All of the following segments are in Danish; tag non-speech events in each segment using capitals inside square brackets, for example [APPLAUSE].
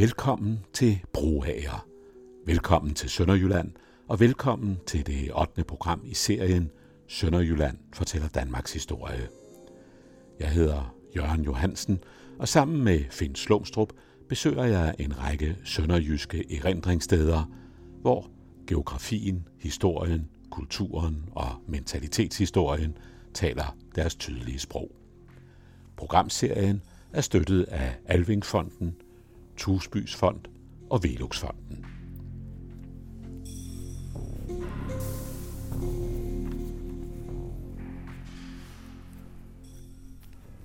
Velkommen til Brohager. Velkommen til Sønderjylland, og velkommen til det 8. program i serien Sønderjylland fortæller Danmarks historie. Jeg hedder Jørgen Johansen, og sammen med Finn Slumstrup besøger jeg en række sønderjyske erindringssteder, hvor geografien, historien, kulturen og mentalitetshistorien taler deres tydelige sprog. Programserien er støttet af Alvingfonden, Tusbys Fond og Veluxfonden.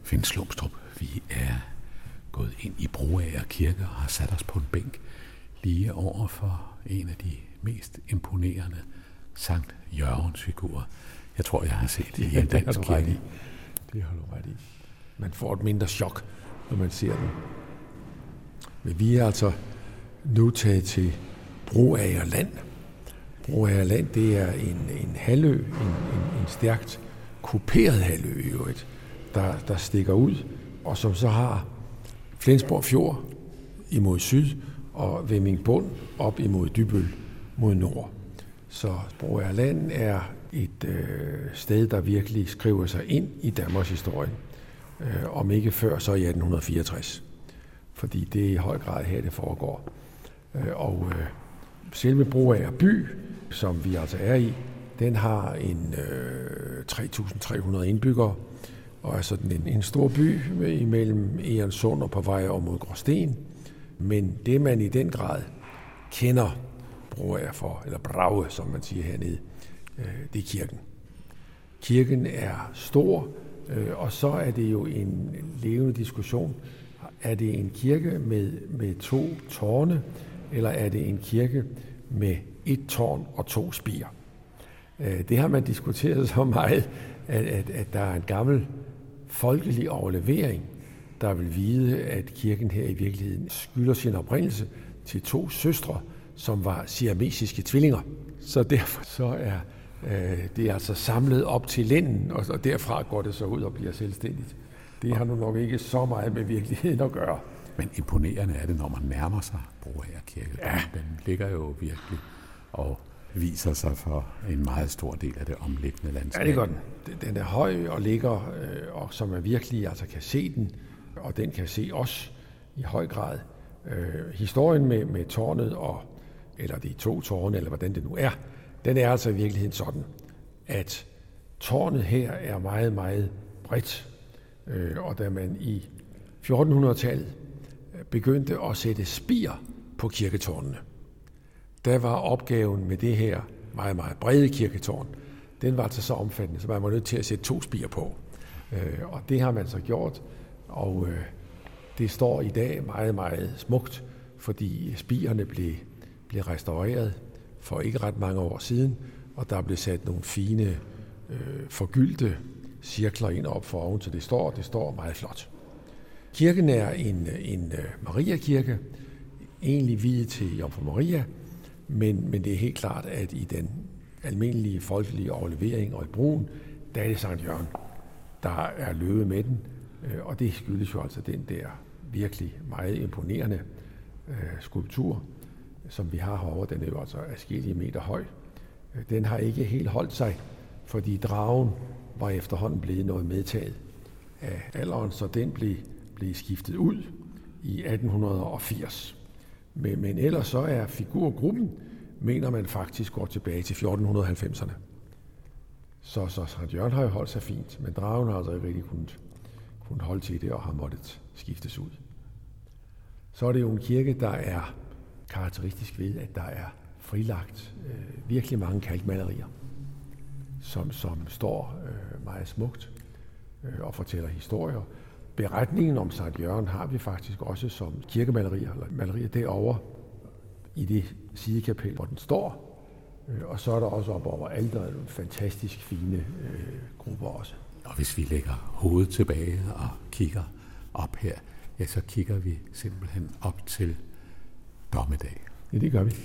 Finn Slumstrup, vi er gået ind i Broager Kirke og har sat os på en bænk lige over for en af de mest imponerende Sankt Jørgens figurer. Jeg tror, jeg har set det i en dansk kirke. Det har du ret i. Man får et mindre chok, når man ser den. Men vi er altså nu taget til Broager Land. Broager Land, det er en, en halvø, en, en, en stærkt kuperet halvø i øvrigt, der, der stikker ud, og som så har Flensborg Fjord imod syd, og Vemming op imod Dybøl mod nord. Så Broager Land er et øh, sted, der virkelig skriver sig ind i Danmarks historie. Øh, om ikke før, så i 1864 fordi det er i høj grad her, det foregår. Øh, og øh, selve Broager by, som vi altså er i, den har en øh, 3.300 indbyggere, og er sådan en, en stor by imellem Egernsund og på vej over mod Gråsten. Men det, man i den grad kender Broager for, eller Brage, som man siger hernede, øh, det er kirken. Kirken er stor, øh, og så er det jo en levende diskussion, er det en kirke med, med to tårne, eller er det en kirke med et tårn og to spir? Øh, det har man diskuteret [LAUGHS] så meget, at, at, at der er en gammel folkelig overlevering, der vil vide, at kirken her i virkeligheden skylder sin oprindelse til to søstre, som var siamesiske tvillinger. Så derfor så er øh, det er altså samlet op til lænden, og, og derfra går det så ud og bliver selvstændigt det har nu nok ikke så meget med virkeligheden at gøre. Men imponerende er det, når man nærmer sig Broager Kirke. Ja. Den ligger jo virkelig og viser sig for en meget stor del af det omliggende landskab. Ja, det gør den. Den er høj og ligger, øh, og som man virkelig altså kan se den, og den kan se os i høj grad. Øh, historien med, med tårnet, og, eller de to tårne, eller hvordan det nu er, den er altså i virkeligheden sådan, at tårnet her er meget, meget bredt Øh, og da man i 1400-tallet øh, begyndte at sætte spir på kirketårnene, der var opgaven med det her meget, meget brede kirketårn, den var altså så omfattende, så man var nødt til at sætte to spir på. Øh, og det har man så gjort, og øh, det står i dag meget, meget smukt, fordi spirene blev, blev restaureret for ikke ret mange år siden, og der blev sat nogle fine øh, forgyldte cirkler ind op for oven, så det står, det står meget flot. Kirken er en, en Mariakirke, Maria-kirke, egentlig viet til Jomfru Maria, men, men det er helt klart, at i den almindelige folkelige overlevering og i brugen, der er det Sankt Jørgen, der er løbet med den, øh, og det skyldes jo altså den der virkelig meget imponerende øh, skulptur, som vi har herovre. Den er jo altså afskillige meter høj. Øh, den har ikke helt holdt sig, fordi dragen var efterhånden blevet noget medtaget af alderen, så den blev, blev skiftet ud i 1880. Men, men ellers så er figurgruppen, mener man faktisk går tilbage til 1490'erne. Så, så Sankt Jørgen har jo holdt sig fint, men dragen har altså ikke rigtig kunnet, kunnet holde til det og har måttet skiftes ud. Så er det jo en kirke, der er karakteristisk ved, at der er frilagt øh, virkelig mange kalkmalerier som, som står øh, meget smukt øh, og fortæller historier. Beretningen om Sankt Jørgen har vi faktisk også som kirkemalerier, eller malerier derovre i det sidekapel, hvor den står. Øh, og så er der også op over alderet nogle fantastisk fine øh, grupper også. Og hvis vi lægger hovedet tilbage og kigger op her, ja, så kigger vi simpelthen op til dommedag. Ja, det gør vi.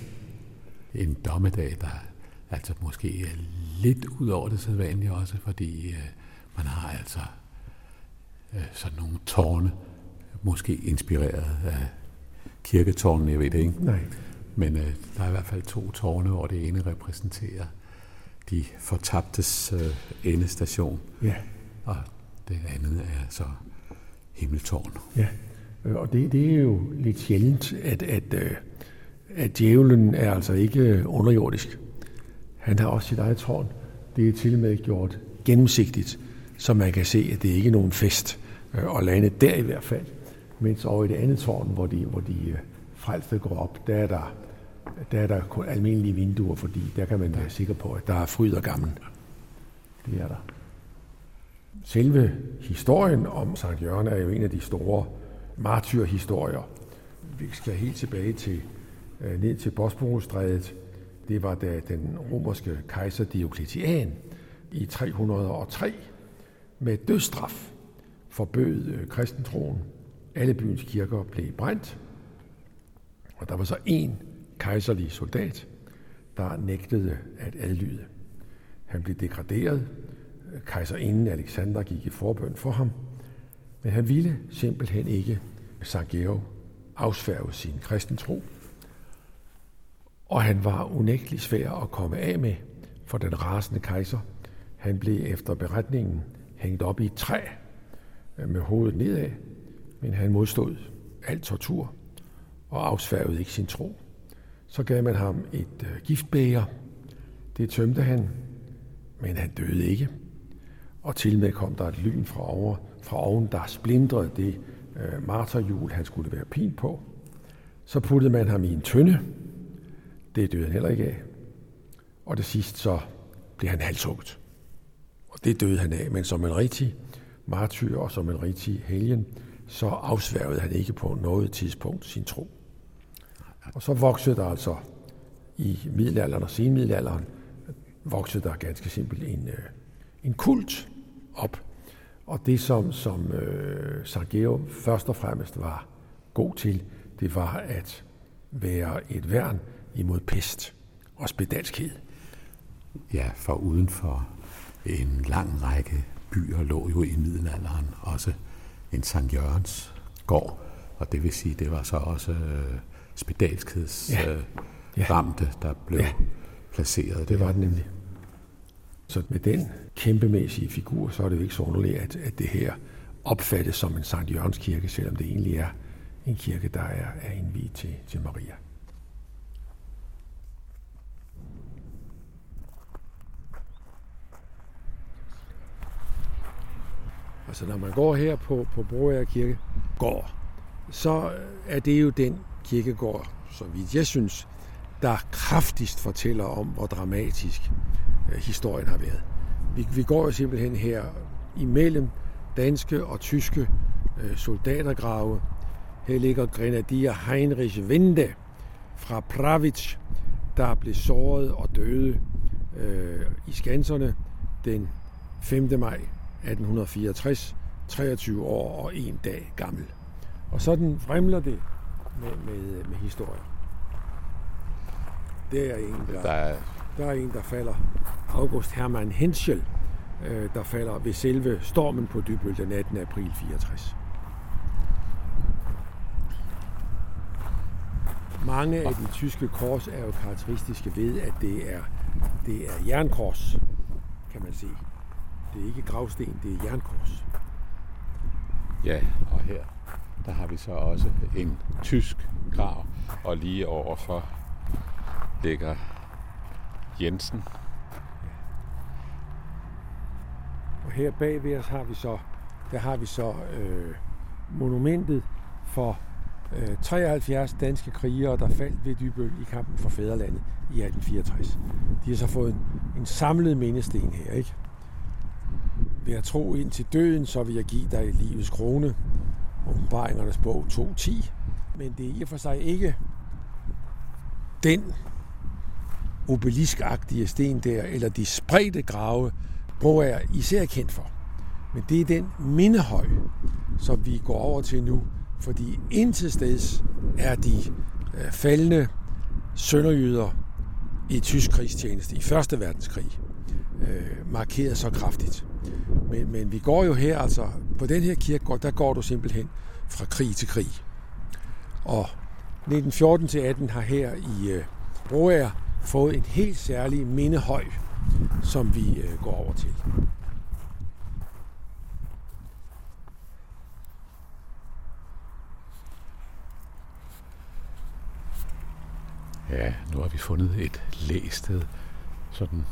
En dommedag, der altså måske lidt ud over det sædvanlige også, fordi øh, man har altså øh, sådan nogle tårne, måske inspireret af kirketårnene, jeg ved det ikke. Nej. Men øh, der er i hvert fald to tårne, hvor det ene repræsenterer de fortabtes øh, endestation, Ja, og det andet er så himmeltårn. ja. Øh, Og det, det er jo lidt sjældent, at, at, øh, at djævlen er altså ikke underjordisk. Han har også sit eget tårn. Det er til med gjort gennemsigtigt, så man kan se, at det ikke er nogen fest øh, at lande der i hvert fald. Mens over i det andet tårn, hvor de, hvor de øh, frelste går op, der er der, der er der kun almindelige vinduer, fordi der kan man være sikker på, at der er fryd og gammel. Det er der. Selve historien om Sankt Jørgen er jo en af de store martyrhistorier. Vi skal helt tilbage til øh, ned til Bosporusstrædet. Det var da den romerske kejser Diocletian i 303 med dødsstraf forbød øh, kristentroen. Alle byens kirker blev brændt. Og der var så en kejserlig soldat, der nægtede at adlyde. Han blev degraderet. Kejserinden Alexander gik i forbøn for ham. Men han ville simpelthen ikke Sankt Georg afsværge sin kristentro. Og han var unægtelig svær at komme af med for den rasende kejser. Han blev efter beretningen hængt op i et træ øh, med hovedet nedad, men han modstod alt tortur og afsværgede ikke sin tro. Så gav man ham et øh, giftbæger. Det tømte han, men han døde ikke. Og til med kom der et lyn fra, over, fra oven, der splindrede det øh, marterhjul, han skulle være pin på. Så puttede man ham i en tønde. Det døde han heller ikke af. Og det sidst så blev han halshugget. Og det døde han af, men som en rigtig martyr og som en rigtig helgen, så afsværgede han ikke på noget tidspunkt sin tro. Og så voksede der altså i middelalderen og senmiddelalderen, voksede der ganske simpelt en, øh, en kult op. Og det, som, som øh, Sankt Georg først og fremmest var god til, det var at være et værn imod pest og spedalskhed. Ja, for uden for en lang række byer lå jo i middelalderen også en Sankt Jørgens gård, og det vil sige, det var så også øh, Ja. Ja. ramte, der blev Ja. placeret Det var det nemlig. Så med den kæmpemæssige figur, så er det jo ikke så underligt, at, at det her opfattes som en Sankt Jørgens kirke, selvom det egentlig er en kirke, der er, er indviet til, til Maria. Altså når man går her på, på Broager Kirke, går, så øh, er det jo den kirkegård, så vidt jeg synes, der kraftigst fortæller om, hvor dramatisk øh, historien har været. Vi, vi går jo simpelthen her imellem danske og tyske øh, soldatergrave. Her ligger grenadier Heinrich Winde fra Pravitsch, der blev såret og døde øh, i skanserne den 5. maj 1864, 23 år og en dag gammel. Og sådan fremler det med, med, med historier. Det er en, der, Der er, der er en, der falder. August Hermann Henschel, øh, der falder ved selve stormen på Dybøl den 18. april 64. Mange af de tyske kors er jo karakteristiske ved, at det er, det er jernkors, kan man sige. Det er ikke gravsten, det er jernkors. ja, og her der har vi så også en tysk grav, og lige overfor ligger Jensen. Og her bag ved os har vi så, der har vi så øh, monumentet for øh, 73 danske krigere, der faldt ved Dybøl i kampen for fædrelandet i 1864. De har så fået en, en samlet mindesten her, ikke? Ved tro ind til døden, så vil jeg give dig livets krone. Åbenbaringernes bog 2.10. Men det er i og for sig ikke den obeliskagtige sten der, eller de spredte grave, Bro er især kendt for. Men det er den mindehøj, som vi går over til nu, fordi indtil steds er de øh, faldende sønderjyder i tysk krigstjeneste i Første Verdenskrig øh, markeret så kraftigt. Men, men vi går jo her, altså på den her kirkegård, der går du simpelthen fra krig til krig. Og 1914 til 18 har her i øh, Broager fået en helt særlig mindehøj, som vi øh, går over til. Ja, nu har vi fundet et læsted sådan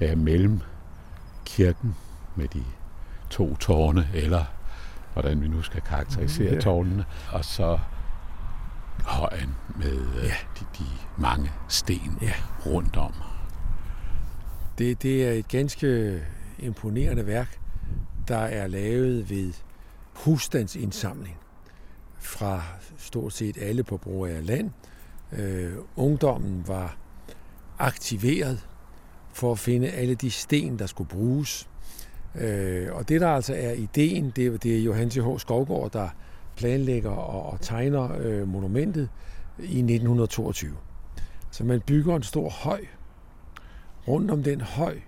ja, mellem kirken med de to tårne, eller hvordan vi nu skal karakterisere ja. tårnene, og så højen med øh, ja. de, de mange sten ja. rundt om. Det, det er et ganske imponerende værk, der er lavet ved husstandsindsamling fra stort set alle på Broager Land. Øh, ungdommen var aktiveret for at finde alle de sten, der skulle bruges. Øh, og det, der altså er ideen, det, det er Johan H. Skovgaard, der planlægger og, og tegner øh, monumentet i 1922. Så man bygger en stor høj. Rundt om den høj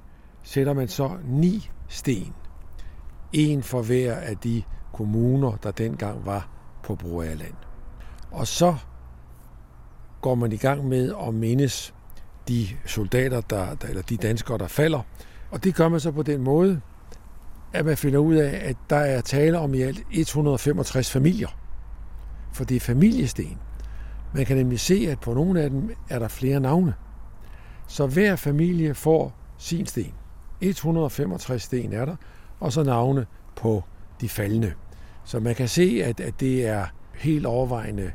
sætter man så ni sten. En for hver af de kommuner, der dengang var på Broaland. Og så går man i gang med at mindes de soldater, der, eller de danskere, der falder. Og det gør man så på den måde, at man finder ud af, at der er tale om i alt 165 familier. For det er familiesten. Man kan nemlig se, at på nogle af dem er der flere navne. Så hver familie får sin sten. 165 sten er der, og så navne på de faldende. Så man kan se, at, at det er helt overvejende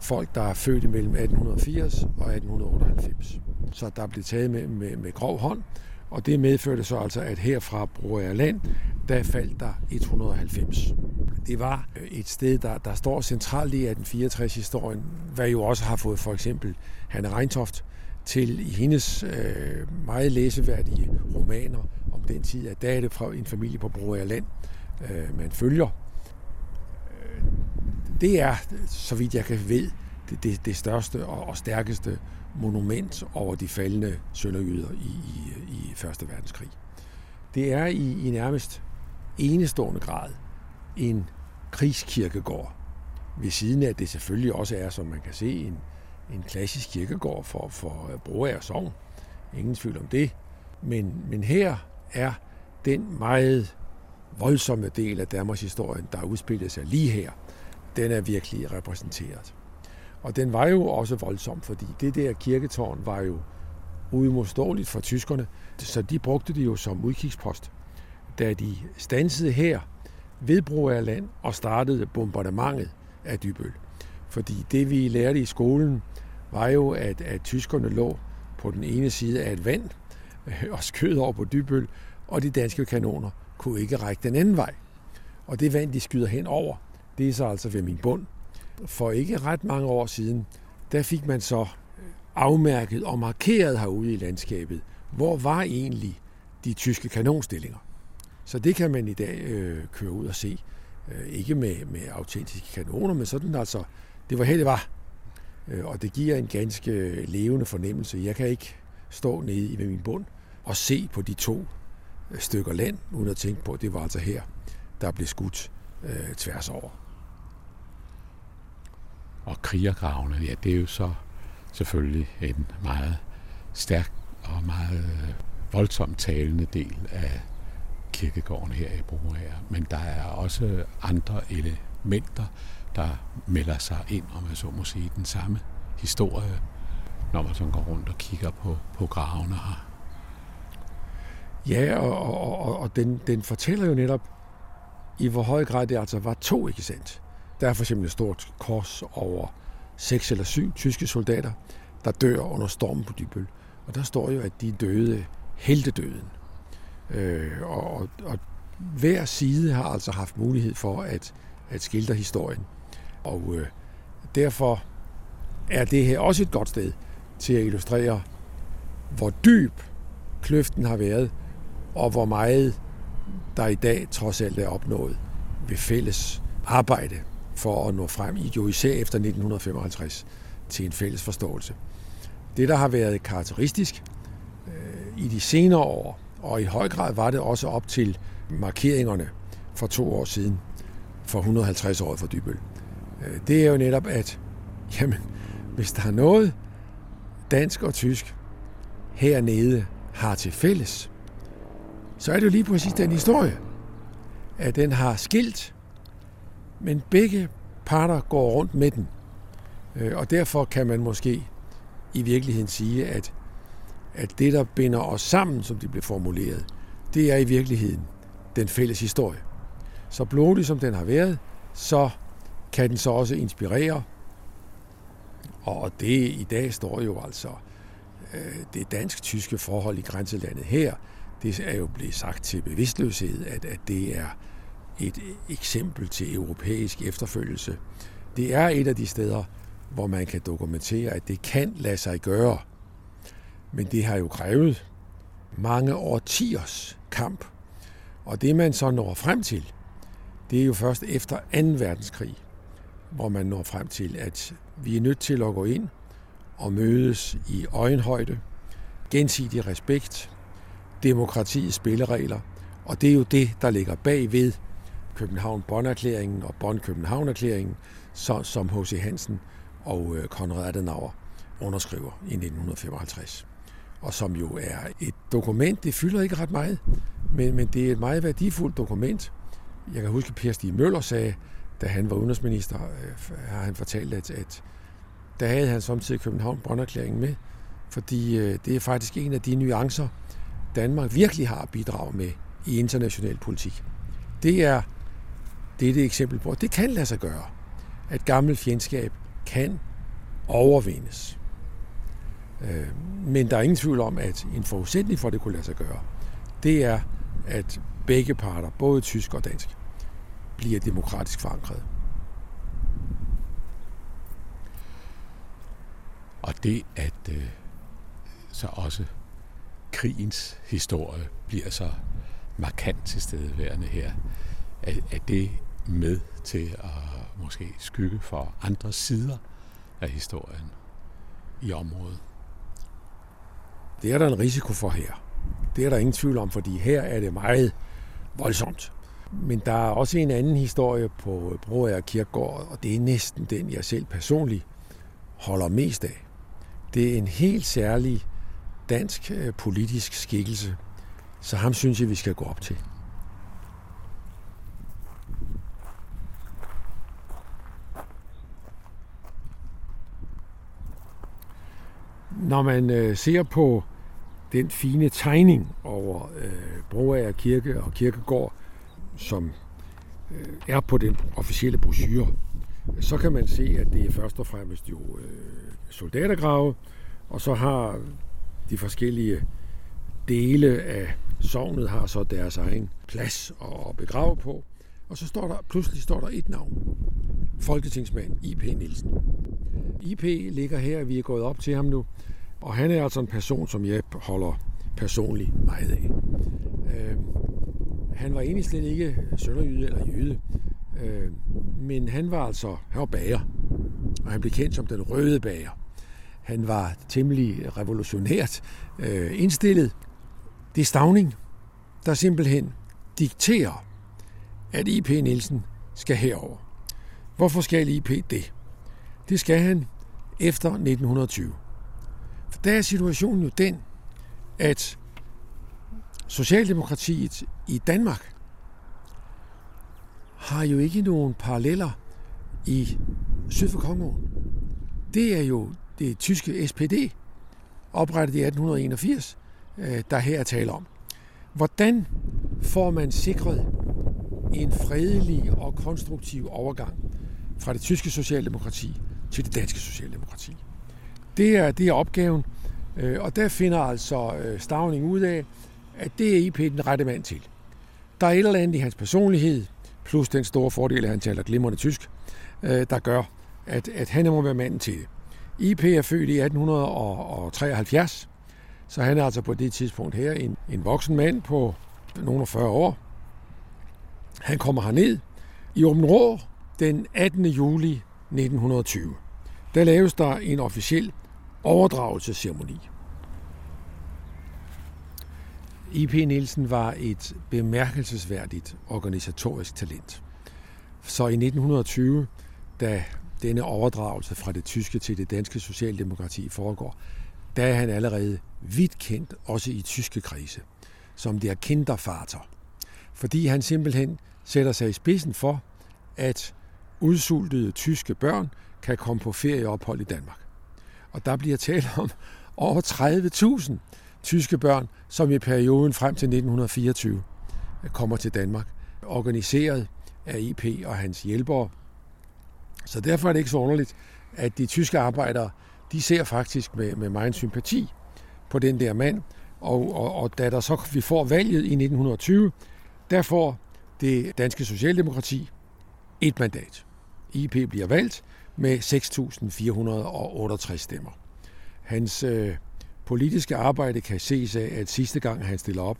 folk, der er født imellem 1880 og 1898. Så der blev taget med, med, med grov hånd, og det medførte så altså, at herfra Broager Land, der faldt der 190. Det var øh, et sted, der, der står centralt i 1864-historien, hvad jo også har fået for eksempel Hanne Reintoft til i hendes øh, meget læseværdige romaner om den tid, at der er det fra en familie på Broager Land, øh, man følger. Øh, det er, så vidt jeg kan ved, det, det, det største og, og stærkeste monument over de faldende sønderjyder i, i, i Første Verdenskrig. Det er i, i nærmest enestående grad en krigskirkegård, ved siden af at det selvfølgelig også er, som man kan se, en, en klassisk kirkegård for, for Broager Sogn. Ingen tvivl om det. Men, men her er den meget voldsomme del af Danmarks historie, der udspillede sig lige her, den er virkelig repræsenteret. Og den var jo også voldsom, fordi det der kirketårn var jo uimodståeligt for tyskerne, så de brugte det jo som udkigspost. Da de stansede her ved Broagerland og startede bombardementet af Dybøl. Fordi det vi lærte i skolen var jo, at, at tyskerne lå på den ene side af et vand øh, og skød over på Dybøl, og de danske kanoner kunne ikke række den anden vej. Og det vand, de skyder hen over, det er så altså ved min bund, for ikke ret mange år siden, der fik man så afmærket og markeret herude i landskabet, hvor var egentlig de tyske kanonstillinger. Så det kan man i dag øh, køre ud og se. Øh, ikke med, med autentiske kanoner, men sådan altså, det var her det var. Øh, og det giver en ganske øh, levende fornemmelse. Jeg kan ikke stå nede i min bund og se på de to øh, stykker land, uden at tænke på, at det var altså her, der blev skudt øh, tværs over. Og krigergravene, ja, det er jo så selvfølgelig en meget stærk og meget øh, voldsomt talende del af kirkegården her i Broager. Men der er også andre elementer, der melder sig ind, om jeg så må sige, den samme historie, når man sådan går rundt og kigger på, på gravene her. Ja, og, og, og, og den, den fortæller jo netop, i hvor høj grad det altså var to, ikke sandt? Der er for eksempel et stort kors over seks eller syv tyske soldater, der dør under stormen på Dybøl. Og der står jo, at de døde heltedøden. Øh, og, og, og hver side har altså haft mulighed for at, at skildre historien. Og øh, derfor er det her også et godt sted til at illustrere, hvor dyb kløften har været, og hvor meget der i dag trods alt er opnået ved fælles arbejde for at nå frem i, jo især efter 1955, til en fælles forståelse. Det, der har været karakteristisk øh, i de senere år, og i høj grad var det også op til markeringerne for to år siden, for 150 år for Dybøl, øh, det er jo netop, at [LAUGHS] jamen, hvis der er noget, dansk og tysk hernede har til fælles, så er det jo lige præcis den historie, at den har skilt, men begge parter går rundt med den. Øh, og derfor kan man måske i virkeligheden sige, at, at det, der binder os sammen, som det blev formuleret, det er i virkeligheden den fælles historie. Så blodig som den har været, så kan den så også inspirere. Og det i dag står jo altså øh, det dansk-tyske forhold i grænselandet her. Det er jo blevet sagt til bevidstløshed, at, at det er et eksempel til europæisk efterfølgelse. Det er et af de steder, hvor man kan dokumentere, at det kan lade sig gøre. Men det har jo krævet mange årtiers kamp. Og det man så når frem til, det er jo først efter 2. verdenskrig, hvor man når frem til, at vi er nødt til at gå ind og mødes i øjenhøjde, gensidig respekt, demokratiets spilleregler, og det er jo det, der ligger bagved København-Bonn-erklæringen og Bonn-København-erklæringen, som H.C. Hansen og øh, Konrad Adenauer underskriver i 1955. Og som jo er et dokument, det fylder ikke ret meget, men, men det er et meget værdifuldt dokument. Jeg kan huske, at Per Stig Møller sagde, da han var udenrigsminister, øh, har han fortalt, at, at der havde han samtidig københavn bonn med, fordi øh, det er faktisk en af de nuancer, Danmark virkelig har bidraget med i international politik. Det er det, er det eksempel på. Det kan lade sig gøre, at gammel fjendskab kan overvindes. Øh, men der er ingen tvivl om, at en forudsætning for, at det kunne lade sig gøre, det er, at begge parter, både tysk og dansk, bliver demokratisk forankret. Og det, at øh, så også krigens historie bliver så markant tilstedeværende her, er, er det med til at måske skygge for andre sider af historien i området? Det er der en risiko for her. Det er der ingen tvivl om, fordi her er det meget voldsomt. Men der er også en anden historie på Broager Kirkegård, og det er næsten den, jeg selv personligt holder mest af. Det er en helt særlig dansk øh, politisk skikkelse, så ham synes jeg, vi skal gå op til. Når man øh, ser på den fine tegning over øh, Broager Kirke og Kirkegård, som øh, er på den officielle brochure, så kan man se, at det er først og fremmest jo øh, soldatergrave, og så har de forskellige dele af sovnet har så deres egen plads at begrave på. Og så står der, pludselig står der et navn. Folketingsmand I.P. Nielsen. I.P. ligger her, vi er gået op til ham nu, og han er altså en person, som jeg holder personligt meget af. Øh, han var egentlig slet ikke sønderjyde eller jøde, øh, men han var altså, han var bager, og han blev kendt som den røde bager. Han var temmelig revolutionært øh, indstillet. Det er Stavning, der simpelthen dikterer, at I.P. Nielsen skal herover. Hvorfor skal I.P. det? Det skal han efter 1920. For der er situationen jo den, at Socialdemokratiet i Danmark har jo ikke nogen paralleller i syd for Kongoen. Det er jo det tyske SPD, oprettet i 1881, øh, der her er tale om. Hvordan får man sikret en fredelig og konstruktiv overgang fra det tyske socialdemokrati til det danske socialdemokrati? Det er, det er opgaven, øh, og der finder altså øh, Stavning ud af, at det er IP den rette mand til. Der er et eller andet i hans personlighed, plus den store fordel, at han taler glimrende tysk, øh, der gør, at, at han må være manden til det. IP er født i 1873, så han er altså på det tidspunkt her en, en voksen mand på nogle 40 år. Han kommer herned i Åben Rå den 18. juli 1920. Der laves der en officiel overdragelsesceremoni. I.P. Nielsen var et bemærkelsesværdigt organisatorisk talent. Så i 1920, da denne overdragelse fra det tyske til det danske socialdemokrati foregår, der er han allerede vidt kendt, også i tyske krise, som der kinderfarter. Fordi han simpelthen sætter sig i spidsen for, at udsultede tyske børn kan komme på ferieophold i Danmark. Og der bliver talt om over 30.000 tyske børn, som i perioden frem til 1924 kommer til Danmark, organiseret af IP og hans hjælpere. Så derfor er det ikke så underligt, at de tyske arbejdere, de ser faktisk med, med meget sympati på den der mand, og, og, og da der så vi får valget i 1920, der får det danske socialdemokrati et mandat. IP bliver valgt med 6.468 stemmer. Hans øh, politiske arbejde kan ses af, at sidste gang han stiller op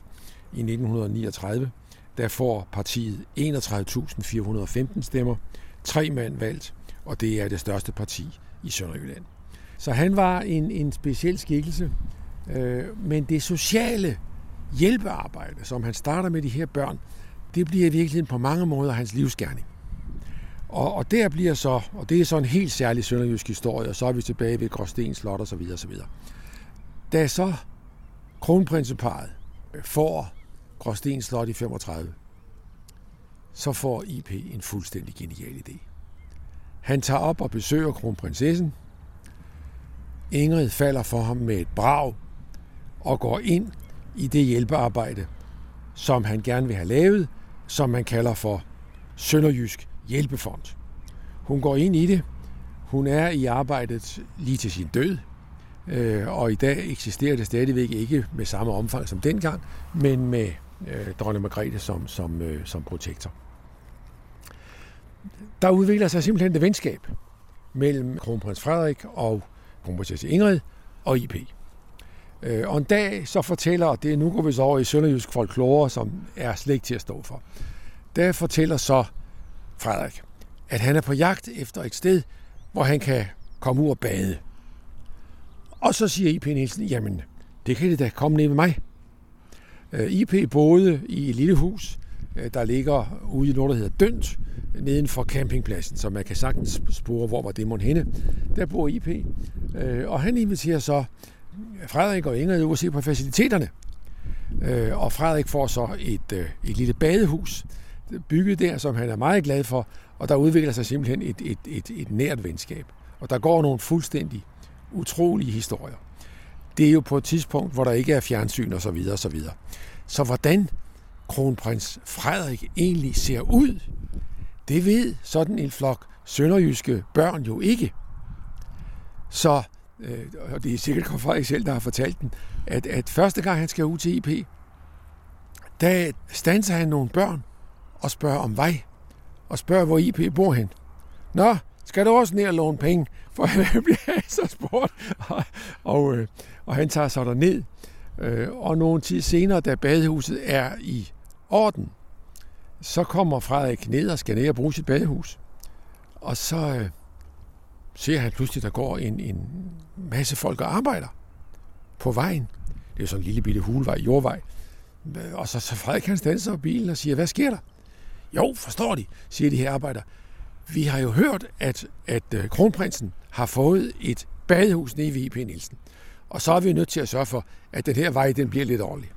i 1939, der får partiet 31.415 stemmer, tre mand valgt, og det er det største parti i Sønderjylland. Så han var en, en speciel skikkelse, øh, men det sociale hjælpearbejde, som han starter med de her børn, det bliver i virkeligheden på mange måder hans livsgerning. Og, og der bliver så, og det er så en helt særlig sønderjysk historie, og så er vi tilbage ved Gråsten Slot og så videre, og så videre. Da så kronprinseparet får Gråsten Slot i 35, så får IP en fuldstændig genial idé. Han tager op og besøger kronprinsessen. Ingrid falder for ham med et brag og går ind i det hjælpearbejde, som han gerne vil have lavet, som man kalder for Sønderjysk Hjælpefond. Hun går ind i det. Hun er i arbejdet lige til sin død, øh, og i dag eksisterer det stadigvæk ikke med samme omfang som dengang, men med øh, dronning Margrethe som, som, øh, som protektor. Der udvikler sig simpelthen et venskab mellem kronprins Frederik og kronprinsesse Ingrid og IP. Og en dag så fortæller, og det nu går vi så over i sønderjysk folklore, som er slet ikke til at stå for. Der fortæller så Frederik, at han er på jagt efter et sted, hvor han kan komme ud og bade. Og så siger IP Nielsen, jamen, det kan det da komme ned med mig. Øh, IP boede i et lille hus, øh, der ligger ude i noget, der hedder Dønt, neden for campingpladsen, så man kan sagtens spore, hvor var det mon henne. Der bor IP, øh, og han inviterer så Frederik og Ingrid ud og se på faciliteterne. Og Frederik får så et, et lille badehus, bygget der, som han er meget glad for, og der udvikler sig simpelthen et, et, et, et nært venskab. Og der går nogle fuldstændig utrolige historier. Det er jo på et tidspunkt, hvor der ikke er fjernsyn og så videre og så videre. Så hvordan kronprins Frederik egentlig ser ud, det ved sådan en flok sønderjyske børn jo ikke. Så, øh, og det er sikkert kong Frederik selv, der har fortalt den, at, at første gang han skal ud til IP, der stanser han nogle børn og spørger om vej, og spørger, hvor IP bor hen. Nå, skal du også ned og låne penge? For [LAUGHS] han bliver så spurgt, og, og, øh, og han tager sig der ned. Øh, og nogle tid senere, da badehuset er i orden, så kommer Frederik ned og skal ned og bruge sit badehus. Og så øh, ser han pludselig, der går en, en masse folk og arbejder på vejen. Det er jo sådan en lille bitte hulvej, jordvej. Og så, så Frederik han standser bilen og siger, hvad sker der? Jo, forstår de, siger de her arbejdere. Vi har jo hørt, at, at øh, kronprinsen har fået et badehus nede ved IP Nielsen. Og så er vi nødt til at sørge for, at den her vej den bliver lidt ordentlig.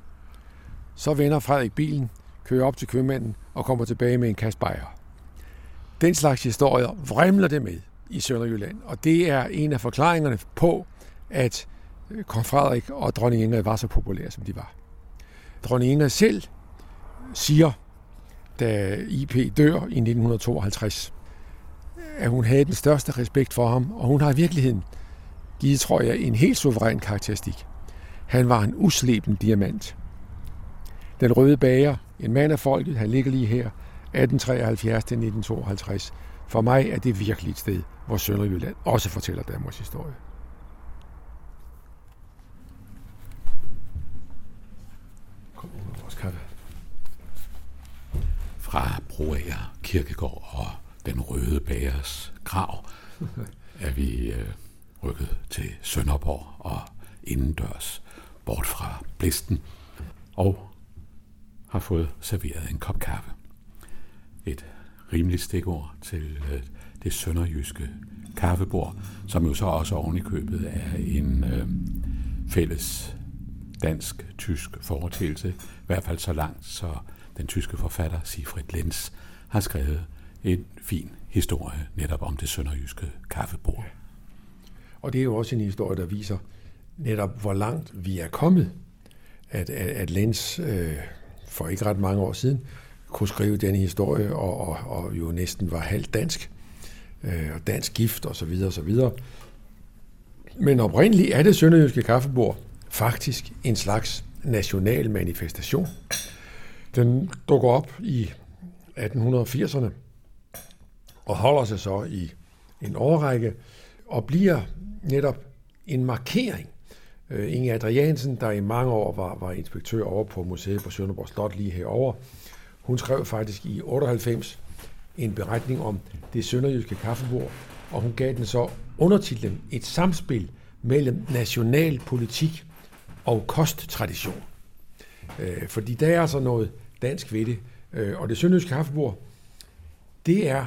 Så vender Frederik bilen, kører op til købmanden og kommer tilbage med en kasse bajer. Den slags historier vrimler det med i Sønderjylland, og det er en af forklaringerne på, at øh, kong Frederik og dronning Ingrid var så populære, som de var. Dronning Ingrid selv siger, da IP dør i 1952, at hun havde den største respekt for ham, og hun har i virkeligheden givet, tror jeg, en helt suveræn karakteristik. Han var en usleben diamant. Den røde bager, en mand af folket, han ligger lige her, 1873 til 1952. For mig er det virkelig et sted, hvor Sønderjylland også fortæller Danmarks historie. Kom ind vores kaffe. Fra Broager Kirkegård og den røde bagers grav [LAUGHS] er vi øh, rykket til Sønderborg og indendørs bort fra blisten og har fået serveret en kop kaffe. Et rimeligt stikord til øh, det sønderjyske kaffebord, som jo så også oven i købet er en øh, fælles dansk-tysk foretagelse, i hvert fald så langt, så den tyske forfatter Siegfried Lenz har skrevet en fin historie netop om det sønderjyske kaffebord. Og det er jo også en historie, der viser netop, hvor langt vi er kommet. At, at, at Lenz øh, for ikke ret mange år siden kunne skrive denne historie, og, og, og jo næsten var halvt dansk, øh, og dansk gift osv. Så videre, og så videre. Men oprindeligt er det sønderjyske kaffebord faktisk en slags national manifestation. Den dukker op i 1880'erne og holder sig så i en årrække og bliver netop en markering. Øh, Inge Adriansen, der i mange år var, var inspektør over på museet på Sønderborg Slot lige herover, hun skrev faktisk i 98 en beretning om det sønderjyske kaffebord, og hun gav den så undertitlen Et samspil mellem national politik og kosttradition. Øh, fordi der er altså noget dansk ved det. Øh, og det sønderjyske kaffebord, det er,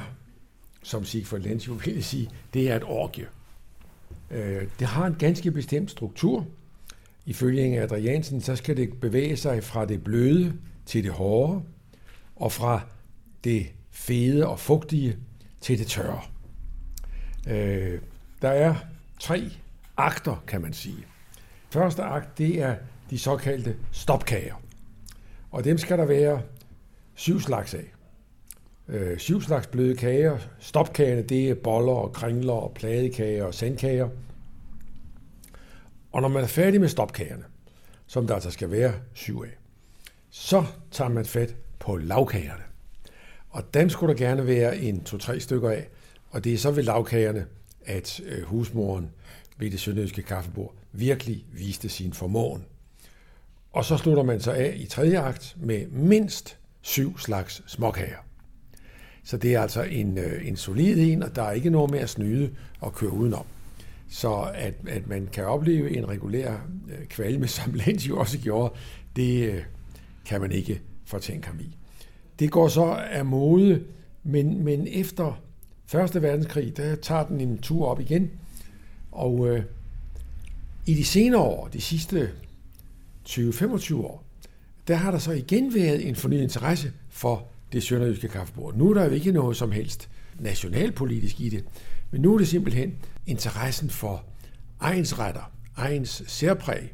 som Sigfrid Lenz jo [LAUGHS] ville sige, det er et orgie. Øh, det har en ganske bestemt struktur. Ifølge Adriansen, så skal det bevæge sig fra det bløde til det hårde, og fra det fede og fugtige til det tørre. Øh, der er tre akter, kan man sige. Første akt, det er de såkaldte stopkager. Og dem skal der være syv slags af. Øh, syv slags bløde kager. Stopkagerne, det er boller og kringler og pladekager og sandkager. Og når man er færdig med stopkagerne, som der altså skal være syv af, så tager man fat på lavkagerne. Og dem skulle der gerne være en to-tre stykker af, og det er så ved lavkagerne, at øh, husmoren ved det sønderjyske kaffebord virkelig viste sin formåen. Og så slutter man sig af i tredje akt med mindst syv slags småkager. Så det er altså en, øh, en solid en, og der er ikke noget med at snyde og køre udenom. Så at, at man kan opleve en regulær øh, kvalme, [LAUGHS] som Lenz jo også gjorde, det øh, kan man ikke fortænke ham i. Det går så af mode, men, men efter Første verdenskrig, der tager den en tur op igen, og øh, i de senere år, de sidste 20-25 år, der har der så igen været en fornyet interesse for det sønderjyske kaffebord. Nu er der jo ikke noget som helst nationalpolitisk i det, men nu er det simpelthen interessen for egensretter, egens særpræg.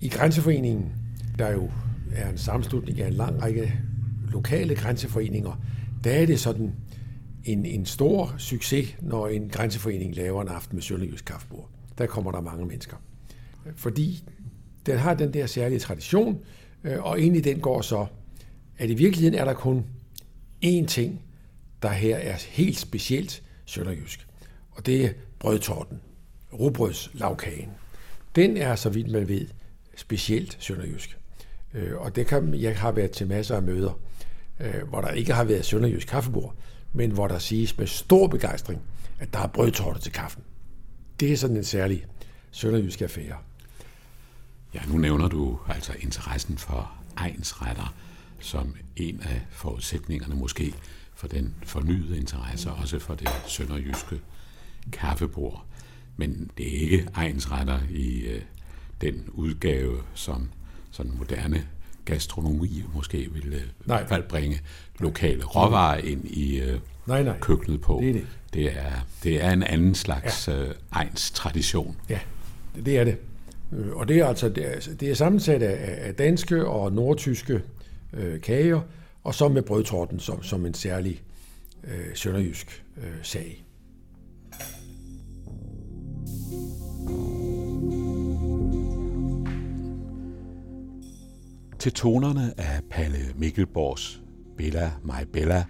I Grænseforeningen, der jo er en sammenslutning af en lang række lokale grænseforeninger, der er det sådan en, en stor succes, når en grænseforening laver en aften med sønderjysk kaffebord. Der kommer der mange mennesker. Fordi den har den der særlige tradition, øh, og egentlig den går så, at i virkeligheden er der kun én ting, der her er helt specielt sønderjysk. Og det er brødtorten, rugbrødslagkagen. Den er, så vidt man ved, specielt sønderjysk. Øh, og det kan, jeg har været til masser af møder, øh, hvor der ikke har været sønderjysk kaffebord, men hvor der siges med stor begejstring, at der er brødtorte til kaffen. Det er sådan en særlig sønderjysk affære. Ja, nu nævner du altså interessen for egensretter som en af forudsætningerne måske for den fornyede interesse, også for det sønderjyske kaffebord. Men det er ikke egensretter i øh, den udgave, som sådan moderne gastronomi måske vil øh, i hvert fald bringe lokale råvarer ind i øh, nej, nej. køkkenet på. Det er, det. Det, er, det er en anden slags ja. øh, ejens tradition. Ja, det er det. Øh, og det er altså det er, altså, sammensat af, danske og nordtyske øh, kager, og så med brødtorten som, som en særlig øh, sønderjysk øh, sag. Til tonerne af Palle Mikkelborgs Bella Mai Bella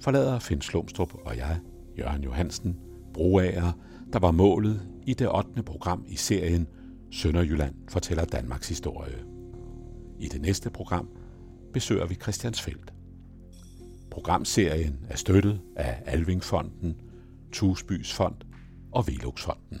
forlader Finn Slumstrup og jeg, Jørgen Johansen, broager, der var målet i det 8. program i serien Sønderjylland fortæller Danmarks historie. I det næste program besøger vi Christiansfeldt. Programserien er støttet af Alvingfonden, Tusbys Fond og Veluxfonden.